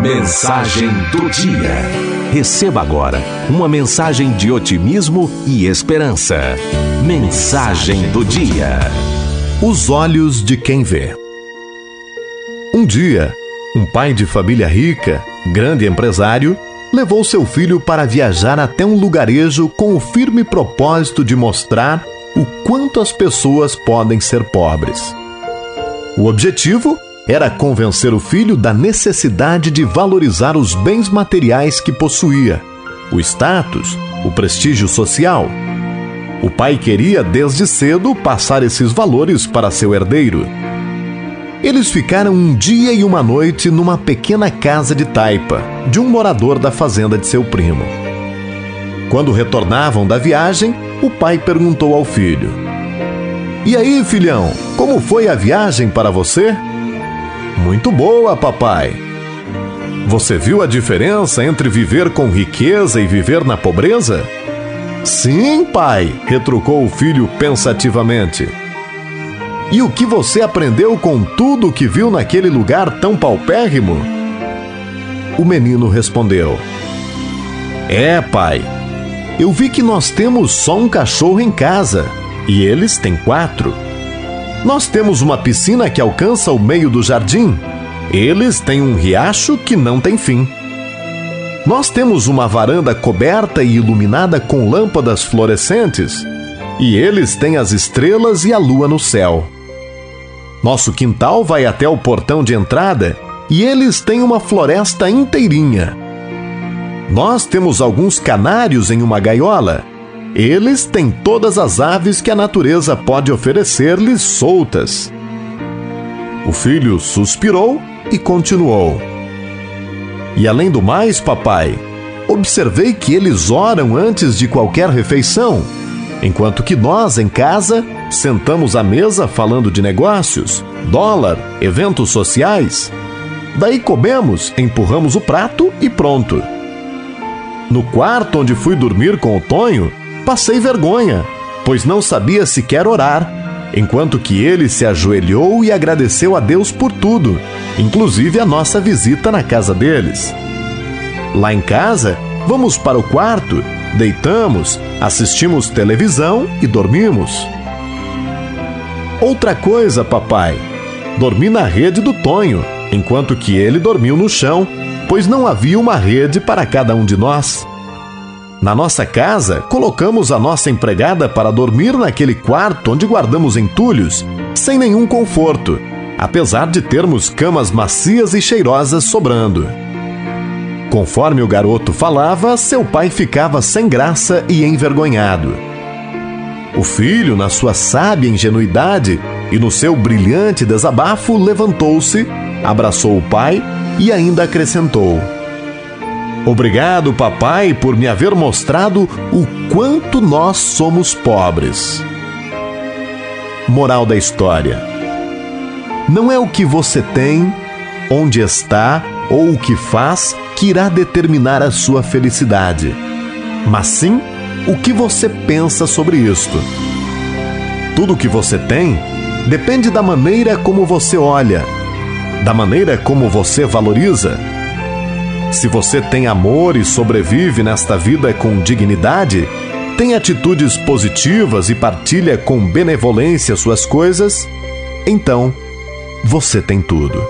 Mensagem do dia. Receba agora uma mensagem de otimismo e esperança. Mensagem do dia. Os olhos de quem vê. Um dia, um pai de família rica, grande empresário, levou seu filho para viajar até um lugarejo com o firme propósito de mostrar o quanto as pessoas podem ser pobres. O objetivo era convencer o filho da necessidade de valorizar os bens materiais que possuía, o status, o prestígio social. O pai queria desde cedo passar esses valores para seu herdeiro. Eles ficaram um dia e uma noite numa pequena casa de taipa, de um morador da fazenda de seu primo. Quando retornavam da viagem, o pai perguntou ao filho: E aí, filhão, como foi a viagem para você? Muito boa, papai. Você viu a diferença entre viver com riqueza e viver na pobreza? Sim, pai, retrucou o filho pensativamente. E o que você aprendeu com tudo o que viu naquele lugar tão paupérrimo? O menino respondeu: É, pai. Eu vi que nós temos só um cachorro em casa e eles têm quatro. Nós temos uma piscina que alcança o meio do jardim. Eles têm um riacho que não tem fim. Nós temos uma varanda coberta e iluminada com lâmpadas fluorescentes. E eles têm as estrelas e a lua no céu. Nosso quintal vai até o portão de entrada e eles têm uma floresta inteirinha. Nós temos alguns canários em uma gaiola. Eles têm todas as aves que a natureza pode oferecer-lhes soltas. O filho suspirou e continuou. E além do mais, papai, observei que eles oram antes de qualquer refeição, enquanto que nós, em casa, sentamos à mesa falando de negócios, dólar, eventos sociais. Daí comemos, empurramos o prato e pronto. No quarto onde fui dormir com o Tonho, passei vergonha, pois não sabia sequer orar, enquanto que ele se ajoelhou e agradeceu a Deus por tudo, inclusive a nossa visita na casa deles. Lá em casa, vamos para o quarto, deitamos, assistimos televisão e dormimos. Outra coisa, papai. Dormi na rede do Tonho, enquanto que ele dormiu no chão, pois não havia uma rede para cada um de nós. Na nossa casa, colocamos a nossa empregada para dormir naquele quarto onde guardamos entulhos, sem nenhum conforto, apesar de termos camas macias e cheirosas sobrando. Conforme o garoto falava, seu pai ficava sem graça e envergonhado. O filho, na sua sábia ingenuidade e no seu brilhante desabafo, levantou-se, abraçou o pai e ainda acrescentou: Obrigado, papai, por me haver mostrado o quanto nós somos pobres. Moral da história: Não é o que você tem, onde está ou o que faz que irá determinar a sua felicidade, mas sim o que você pensa sobre isto. Tudo o que você tem depende da maneira como você olha, da maneira como você valoriza. Se você tem amor e sobrevive nesta vida com dignidade, tem atitudes positivas e partilha com benevolência suas coisas, então você tem tudo.